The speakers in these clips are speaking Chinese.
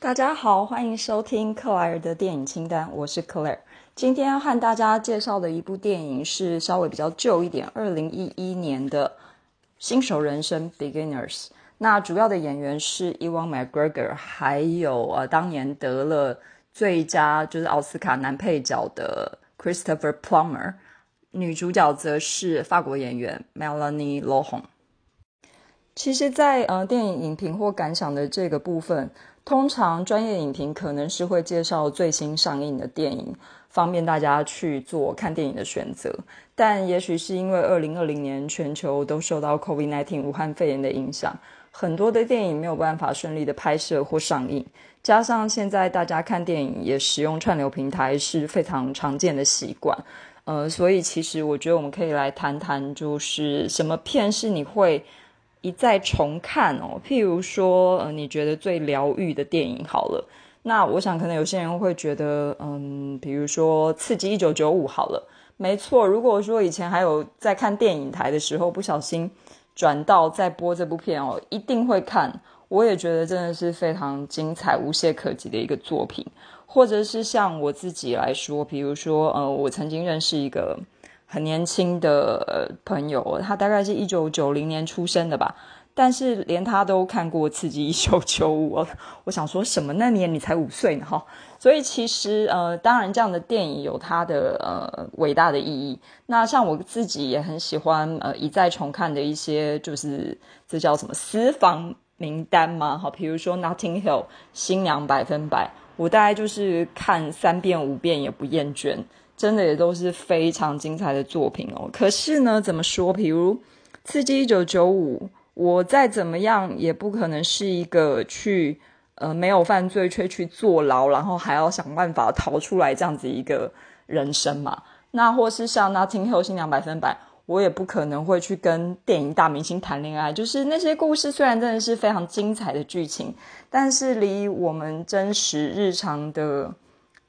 大家好，欢迎收听克莱尔的电影清单，我是克莱尔。今天要和大家介绍的一部电影是稍微比较旧一点，二零一一年的《新手人生》（Beginners）。那主要的演员是 Ewan McGregor，还有呃当年得了最佳就是奥斯卡男配角的 Christopher Plummer，女主角则是法国演员 Melanie Lohon。其实，在呃电影影评或感想的这个部分。通常专业影评可能是会介绍最新上映的电影，方便大家去做看电影的选择。但也许是因为二零二零年全球都受到 COVID-19 武汉肺炎的影响，很多的电影没有办法顺利的拍摄或上映。加上现在大家看电影也使用串流平台是非常常见的习惯，呃，所以其实我觉得我们可以来谈谈，就是什么片是你会。一再重看哦，譬如说，呃，你觉得最疗愈的电影好了，那我想可能有些人会觉得，嗯，比如说《刺激一九九五》好了，没错。如果说以前还有在看电影台的时候不小心转到在播这部片哦，一定会看。我也觉得真的是非常精彩、无懈可击的一个作品。或者是像我自己来说，比如说，呃，我曾经认识一个。很年轻的朋友，他大概是一九九零年出生的吧，但是连他都看过《刺激一九九五》，我想说什么？那年你才五岁呢，哈！所以其实呃，当然这样的电影有它的呃伟大的意义。那像我自己也很喜欢呃一再重看的一些，就是这叫什么私房名单嘛，哈，比如说《Notting Hill》新娘百分百，我大概就是看三遍五遍也不厌倦。真的也都是非常精彩的作品哦。可是呢，怎么说？比如《刺激一九九五》，我再怎么样也不可能是一个去呃没有犯罪却去坐牢，然后还要想办法逃出来这样子一个人生嘛。那或是像《那听后新娘百分百》，我也不可能会去跟电影大明星谈恋爱。就是那些故事虽然真的是非常精彩的剧情，但是离我们真实日常的。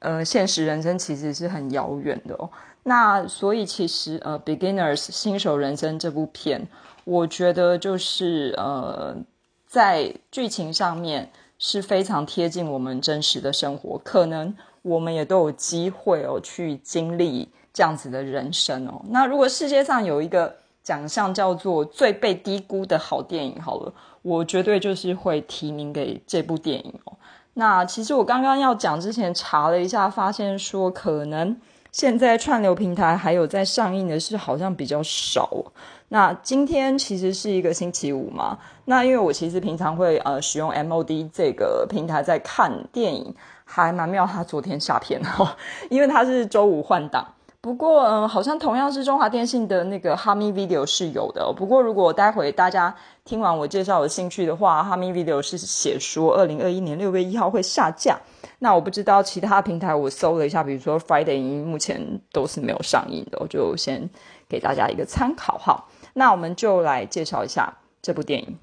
呃，现实人生其实是很遥远的哦。那所以其实呃，《Beginners》新手人生这部片，我觉得就是呃，在剧情上面是非常贴近我们真实的生活，可能我们也都有机会哦去经历这样子的人生哦。那如果世界上有一个奖项叫做最被低估的好电影，好了，我绝对就是会提名给这部电影哦。那其实我刚刚要讲之前查了一下，发现说可能现在串流平台还有在上映的是好像比较少。那今天其实是一个星期五嘛，那因为我其实平常会呃使用 MOD 这个平台在看电影，还蛮妙，他昨天下片哦，因为他是周五换档。不过，嗯，好像同样是中华电信的那个哈密 Video 是有的。不过，如果待会大家听完我介绍有兴趣的话，哈密 Video 是写说二零二一年六月一号会下架。那我不知道其他平台，我搜了一下，比如说 Friday 目前都是没有上映的，我就先给大家一个参考哈。那我们就来介绍一下这部电影。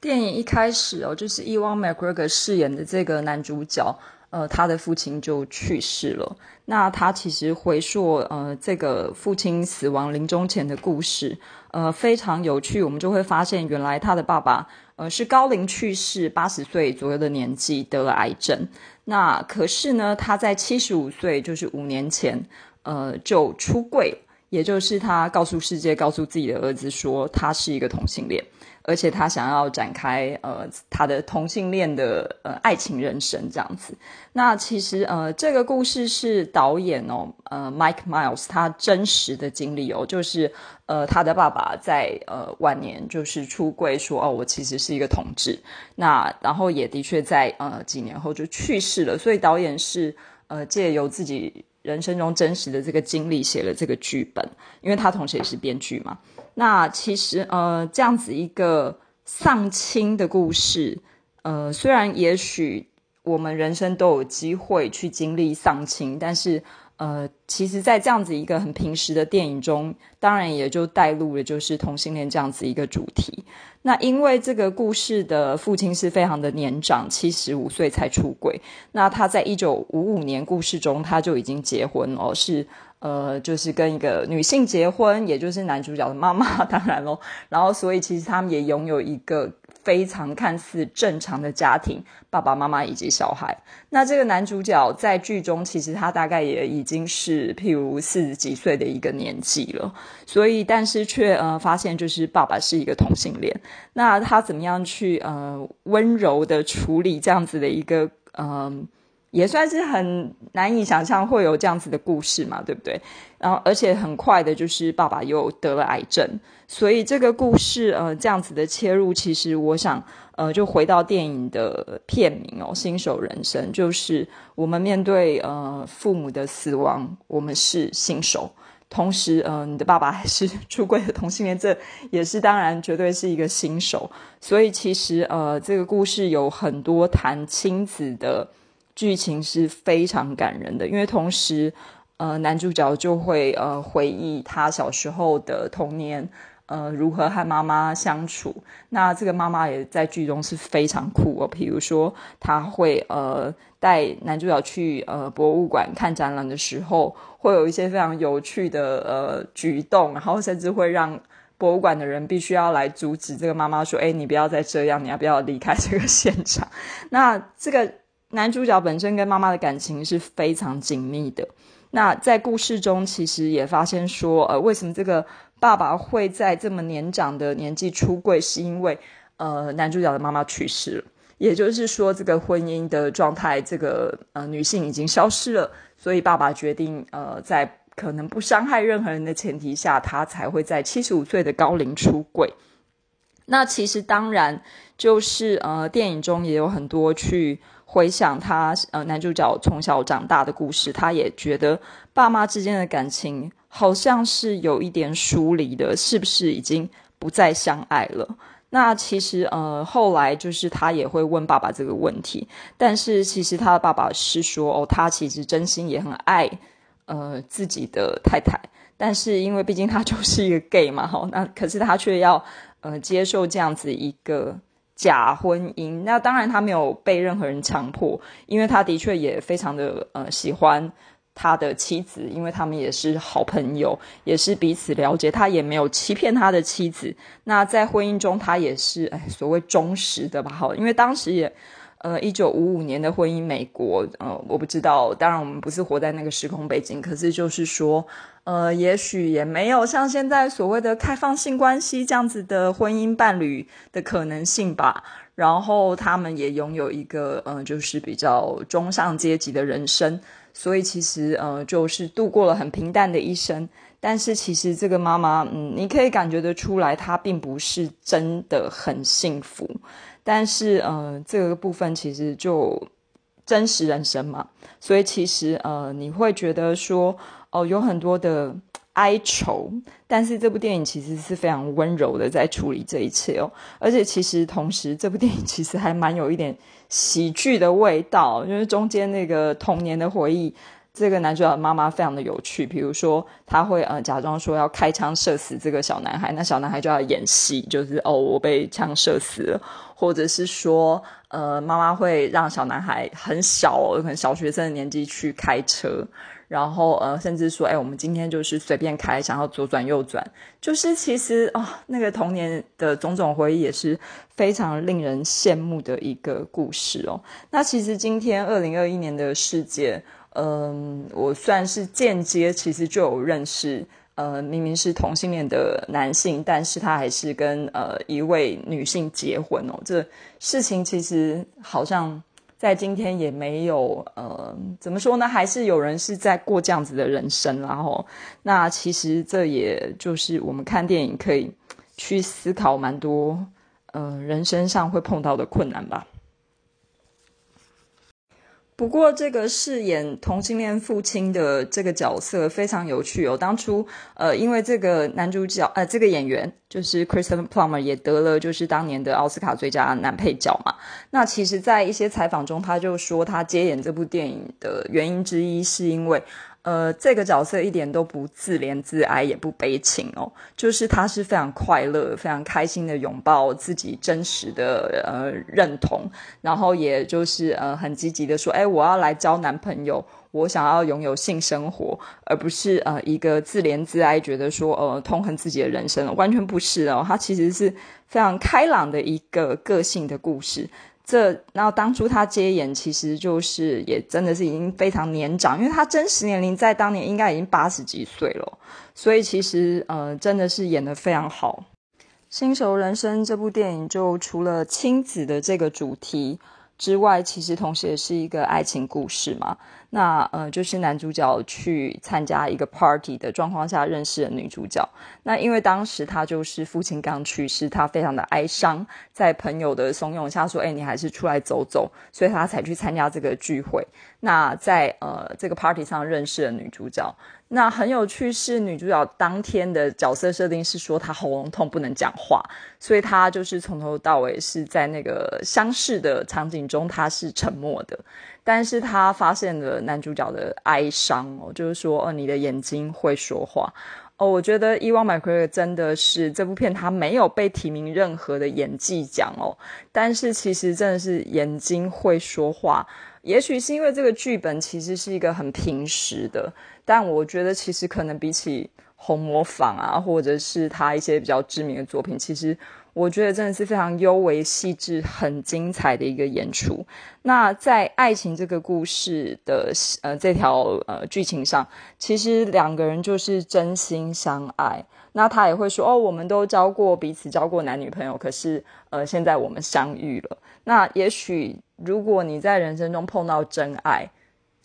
电影一开始哦，就是 Ewan McGregor 饰演的这个男主角。呃，他的父亲就去世了。那他其实回溯呃这个父亲死亡临终前的故事，呃非常有趣。我们就会发现，原来他的爸爸呃是高龄去世，八十岁左右的年纪得了癌症。那可是呢，他在七十五岁，就是五年前，呃就出柜，也就是他告诉世界，告诉自己的儿子说，他是一个同性恋。而且他想要展开呃他的同性恋的呃爱情人生这样子。那其实呃这个故事是导演哦呃 Mike Miles 他真实的经历哦，就是呃他的爸爸在呃晚年就是出柜说哦我其实是一个同志。那然后也的确在呃几年后就去世了。所以导演是呃借由自己人生中真实的这个经历写了这个剧本，因为他同时也是编剧嘛。那其实，呃，这样子一个丧亲的故事，呃，虽然也许我们人生都有机会去经历丧亲，但是，呃，其实，在这样子一个很平时的电影中，当然也就带入了就是同性恋这样子一个主题。那因为这个故事的父亲是非常的年长，七十五岁才出轨。那他在一九五五年故事中他就已经结婚了，是呃，就是跟一个女性结婚，也就是男主角的妈妈，当然喽。然后，所以其实他们也拥有一个非常看似正常的家庭，爸爸妈妈以及小孩。那这个男主角在剧中，其实他大概也已经是譬如四十几岁的一个年纪了。所以，但是却呃发现，就是爸爸是一个同性恋。那他怎么样去呃温柔的处理这样子的一个嗯？也算是很难以想象会有这样子的故事嘛，对不对？然后，而且很快的，就是爸爸又得了癌症，所以这个故事，呃，这样子的切入，其实我想，呃，就回到电影的片名哦，《新手人生》，就是我们面对呃父母的死亡，我们是新手，同时，呃，你的爸爸还是出柜的同性恋，这也是当然绝对是一个新手，所以其实，呃，这个故事有很多谈亲子的。剧情是非常感人的，因为同时，呃，男主角就会呃回忆他小时候的童年，呃，如何和妈妈相处。那这个妈妈也在剧中是非常酷哦，比如说他会呃带男主角去呃博物馆看展览的时候，会有一些非常有趣的呃举动，然后甚至会让博物馆的人必须要来阻止这个妈妈说：“哎，你不要再这样，你要不要离开这个现场？”那这个。男主角本身跟妈妈的感情是非常紧密的。那在故事中，其实也发现说，呃，为什么这个爸爸会在这么年长的年纪出柜，是因为呃，男主角的妈妈去世了。也就是说，这个婚姻的状态，这个呃女性已经消失了，所以爸爸决定，呃，在可能不伤害任何人的前提下，他才会在七十五岁的高龄出柜。那其实当然就是呃，电影中也有很多去。回想他呃男主角从小长大的故事，他也觉得爸妈之间的感情好像是有一点疏离的，是不是已经不再相爱了？那其实呃后来就是他也会问爸爸这个问题，但是其实他的爸爸是说哦，他其实真心也很爱呃自己的太太，但是因为毕竟他就是一个 gay 嘛，哈，那可是他却要呃接受这样子一个。假婚姻，那当然他没有被任何人强迫，因为他的确也非常的呃喜欢他的妻子，因为他们也是好朋友，也是彼此了解，他也没有欺骗他的妻子。那在婚姻中，他也是哎所谓忠实的吧？好，因为当时也。呃，一九五五年的婚姻，美国，呃，我不知道，当然我们不是活在那个时空背景，可是就是说，呃，也许也没有像现在所谓的开放性关系这样子的婚姻伴侣的可能性吧。然后他们也拥有一个，呃，就是比较中上阶级的人生，所以其实，呃，就是度过了很平淡的一生。但是其实这个妈妈，嗯，你可以感觉得出来，她并不是真的很幸福。但是，呃，这个部分其实就真实人生嘛，所以其实，呃，你会觉得说，哦，有很多的哀愁。但是这部电影其实是非常温柔的在处理这一切哦，而且其实同时，这部电影其实还蛮有一点喜剧的味道，因为中间那个童年的回忆。这个男主角的妈妈非常的有趣，比如说他会呃假装说要开枪射死这个小男孩，那小男孩就要演戏，就是哦我被枪射死了，或者是说呃妈妈会让小男孩很小可能小学生的年纪去开车，然后呃甚至说哎我们今天就是随便开，想要左转右转，就是其实啊那个童年的种种回忆也是非常令人羡慕的一个故事哦。那其实今天二零二一年的世界。嗯，我算是间接，其实就有认识，呃，明明是同性恋的男性，但是他还是跟呃一位女性结婚哦。这事情其实好像在今天也没有，呃，怎么说呢？还是有人是在过这样子的人生，然后那其实这也就是我们看电影可以去思考蛮多，呃，人生上会碰到的困难吧。不过，这个饰演同性恋父亲的这个角色非常有趣哦。当初，呃，因为这个男主角，呃，这个演员就是 Kristen Plummer 也得了就是当年的奥斯卡最佳男配角嘛。那其实，在一些采访中，他就说他接演这部电影的原因之一，是因为，呃，这个角色一点都不自怜自哀，也不悲情哦，就是他是非常快乐、非常开心的拥抱自己真实的呃认同，然后也就是呃很积极的说，哎，我要来交男朋友，我想要拥有性生活，而不是呃一个自怜自哀，觉得说呃痛恨自己的人生，完全不是哦，他其实是非常开朗的一个个性的故事。这，然后当初他接演，其实就是也真的是已经非常年长，因为他真实年龄在当年应该已经八十几岁了，所以其实呃真的是演得非常好。《新手人生》这部电影就除了亲子的这个主题之外，其实同时也是一个爱情故事嘛。那呃，就是男主角去参加一个 party 的状况下认识了女主角。那因为当时他就是父亲刚去世，他非常的哀伤，在朋友的怂恿下说：“哎，你还是出来走走。”所以他才去参加这个聚会。那在呃这个 party 上认识了女主角。那很有趣是女主角当天的角色设定是说她喉咙痛不能讲话，所以她就是从头到尾是在那个相似的场景中，她是沉默的。但是他发现了男主角的哀伤哦，就是说哦，你的眼睛会说话哦。我觉得伊万麦奎尔真的是这部片他没有被提名任何的演技奖哦，但是其实真的是眼睛会说话。也许是因为这个剧本其实是一个很平实的，但我觉得其实可能比起红模仿啊，或者是他一些比较知名的作品，其实。我觉得真的是非常优为细致、很精彩的一个演出。那在爱情这个故事的呃这条呃剧情上，其实两个人就是真心相爱。那他也会说哦，我们都交过彼此交过男女朋友，可是呃现在我们相遇了。那也许如果你在人生中碰到真爱。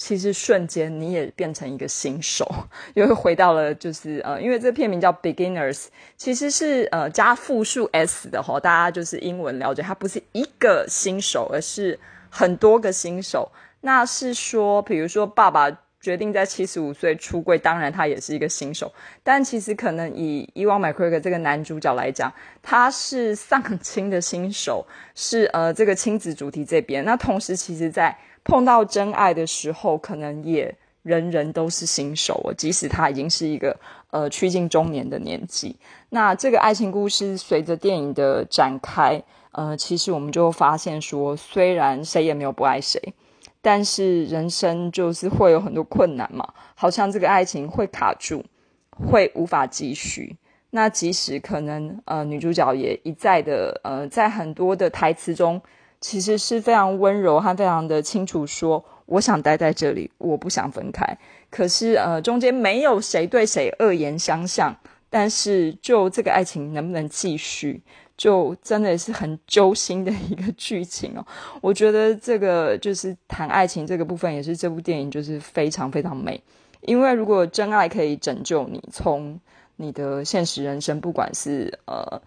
其实瞬间你也变成一个新手，又回到了就是呃，因为这片名叫 Beginners，其实是呃加复数 s 的哈，大家就是英文了解，它不是一个新手，而是很多个新手。那是说，比如说爸爸决定在七十五岁出柜，当然他也是一个新手，但其实可能以以往 McCrae 这个男主角来讲，他是丧亲的新手，是呃这个亲子主题这边。那同时，其实在碰到真爱的时候，可能也人人都是新手哦，即使他已经是一个呃趋近中年的年纪。那这个爱情故事随着电影的展开，呃，其实我们就发现说，虽然谁也没有不爱谁，但是人生就是会有很多困难嘛，好像这个爱情会卡住，会无法继续。那即使可能呃女主角也一再的呃在很多的台词中。其实是非常温柔和非常的清楚说，我想待在这里，我不想分开。可是呃，中间没有谁对谁恶言相向，但是就这个爱情能不能继续，就真的是很揪心的一个剧情哦。我觉得这个就是谈爱情这个部分，也是这部电影就是非常非常美。因为如果真爱可以拯救你，从你的现实人生，不管是呃。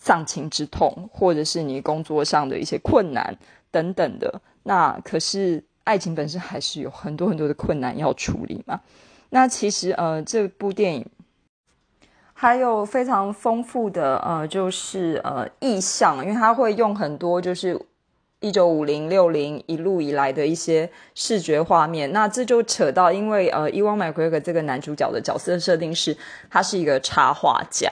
丧亲之痛，或者是你工作上的一些困难等等的，那可是爱情本身还是有很多很多的困难要处理嘛。那其实呃，这部电影还有非常丰富的呃，就是呃意象，因为它会用很多就是。一九五零六零一路以来的一些视觉画面，那这就扯到，因为呃，伊万麦奎格这个男主角的角色设定是他是一个插画家，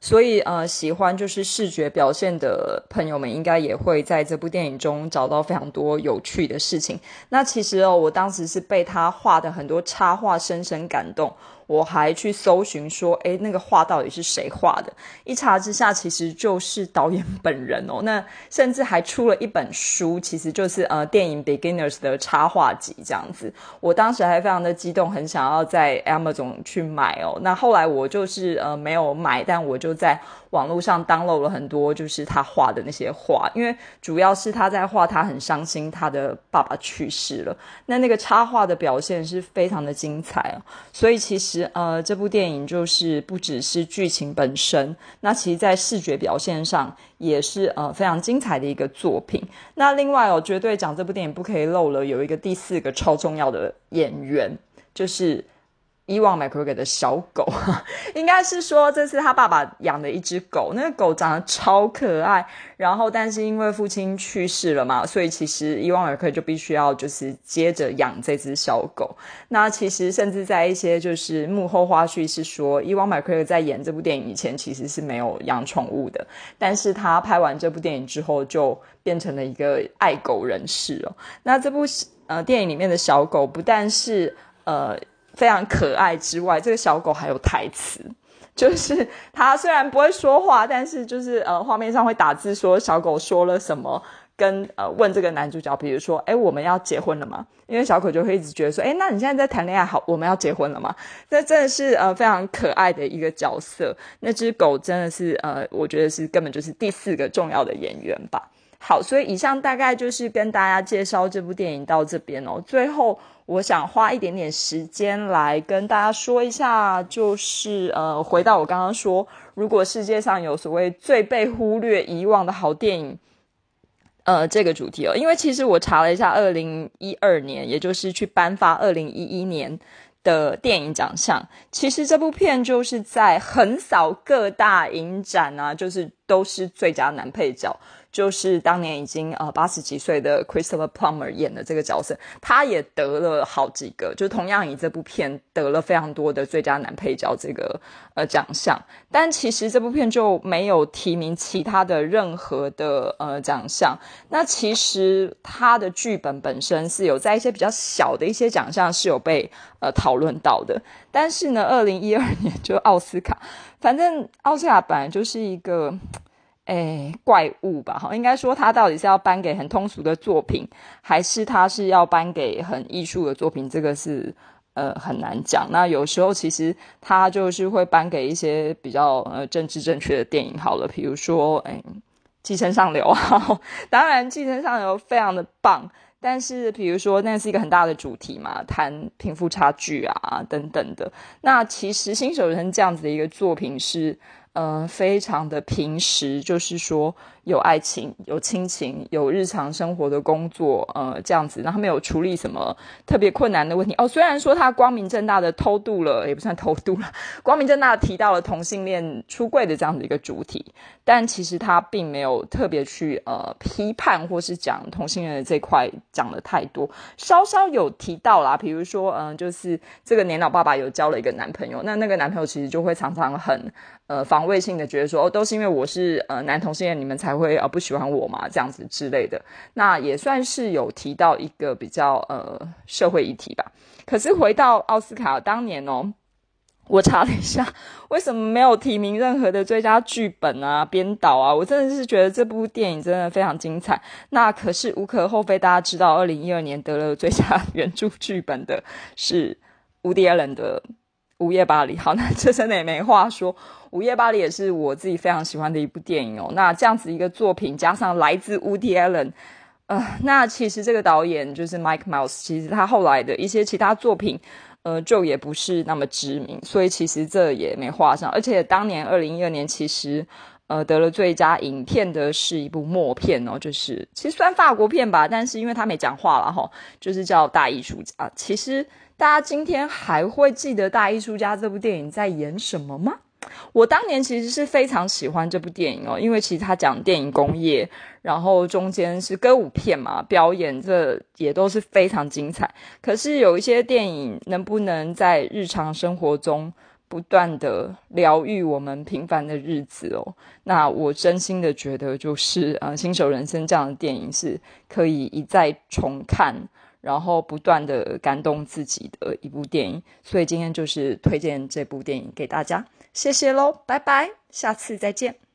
所以呃，喜欢就是视觉表现的朋友们，应该也会在这部电影中找到非常多有趣的事情。那其实哦，我当时是被他画的很多插画深深感动。我还去搜寻说，哎，那个画到底是谁画的？一查之下，其实就是导演本人哦。那甚至还出了一本书，其实就是呃电影 Beginners 的插画集这样子。我当时还非常的激动，很想要在 Amazon 去买哦。那后来我就是呃没有买，但我就在。网络上 download 了很多，就是他画的那些画，因为主要是他在画，他很伤心，他的爸爸去世了。那那个插画的表现是非常的精彩，所以其实呃，这部电影就是不只是剧情本身，那其实在视觉表现上也是呃非常精彩的一个作品。那另外哦，绝对讲这部电影不可以漏了，有一个第四个超重要的演员，就是伊旺麦克格的小狗，应该是说这是他爸爸养的一只狗，那个狗长得超可爱。然后，但是因为父亲去世了嘛，所以其实伊旺麦克就必须要就是接着养这只小狗。那其实甚至在一些就是幕后花絮是说，伊旺麦克在演这部电影以前其实是没有养宠物的，但是他拍完这部电影之后就变成了一个爱狗人士哦。那这部呃电影里面的小狗不但是呃。非常可爱之外，这个小狗还有台词，就是它虽然不会说话，但是就是呃，画面上会打字说小狗说了什么，跟呃问这个男主角，比如说，哎，我们要结婚了吗？因为小狗就会一直觉得说，哎，那你现在在谈恋爱，好，我们要结婚了吗？这真的是呃非常可爱的一个角色。那只狗真的是呃，我觉得是根本就是第四个重要的演员吧。好，所以以上大概就是跟大家介绍这部电影到这边哦。最后，我想花一点点时间来跟大家说一下，就是呃，回到我刚刚说，如果世界上有所谓最被忽略、遗忘的好电影，呃，这个主题哦，因为其实我查了一下，二零一二年，也就是去颁发二零一一年的电影奖项，其实这部片就是在横扫各大影展啊，就是都是最佳男配角。就是当年已经呃八十几岁的 Christopher Plummer 演的这个角色，他也得了好几个，就同样以这部片得了非常多的最佳男配角这个呃奖项。但其实这部片就没有提名其他的任何的呃奖项。那其实他的剧本本身是有在一些比较小的一些奖项是有被呃讨论到的。但是呢，二零一二年就奥斯卡，反正奥斯卡本来就是一个。哎，怪物吧，哈，应该说他到底是要颁给很通俗的作品，还是他是要颁给很艺术的作品？这个是呃很难讲。那有时候其实他就是会颁给一些比较呃政治正确的电影，好了，比如说哎，《寄生上流》啊，当然《寄生上流》非常的棒，但是比如说那是一个很大的主题嘛，谈贫富差距啊等等的。那其实《新手人》这样子的一个作品是。嗯，非常的平时，就是说有爱情、有亲情、有日常生活的工作，呃，这样子，然后没有处理什么特别困难的问题。哦，虽然说他光明正大的偷渡了，也不算偷渡了，光明正大的提到了同性恋出柜的这样子一个主题，但其实他并没有特别去呃批判或是讲同性恋的这块讲的太多，稍稍有提到啦，比如说，嗯，就是这个年老爸爸有交了一个男朋友，那那个男朋友其实就会常常很。呃，防卫性的觉得说，哦，都是因为我是呃男同性恋，你们才会呃不喜欢我嘛，这样子之类的，那也算是有提到一个比较呃社会议题吧。可是回到奥斯卡当年哦，我查了一下，为什么没有提名任何的最佳剧本啊、编导啊？我真的是觉得这部电影真的非常精彩。那可是无可厚非，大家知道，二零一二年得了最佳 原著剧本的是乌迪·艾伦的。午夜巴黎，好，那 这真的也没话说。午夜巴黎也是我自己非常喜欢的一部电影哦。那这样子一个作品，加上来自 Woody Allen，呃，那其实这个导演就是 Mike Mouse，其实他后来的一些其他作品，呃，就也不是那么知名，所以其实这也没画上。而且当年二零一二年，其实呃得了最佳影片的是一部默片哦，就是其实算法国片吧，但是因为他没讲话了哈，就是叫《大艺术家》。其实。大家今天还会记得《大艺术家》这部电影在演什么吗？我当年其实是非常喜欢这部电影哦，因为其实它讲电影工业，然后中间是歌舞片嘛，表演这也都是非常精彩。可是有一些电影能不能在日常生活中不断的疗愈我们平凡的日子哦？那我真心的觉得，就是呃，《新手人生》这样的电影是可以一再重看。然后不断的感动自己的一部电影，所以今天就是推荐这部电影给大家，谢谢喽，拜拜，下次再见。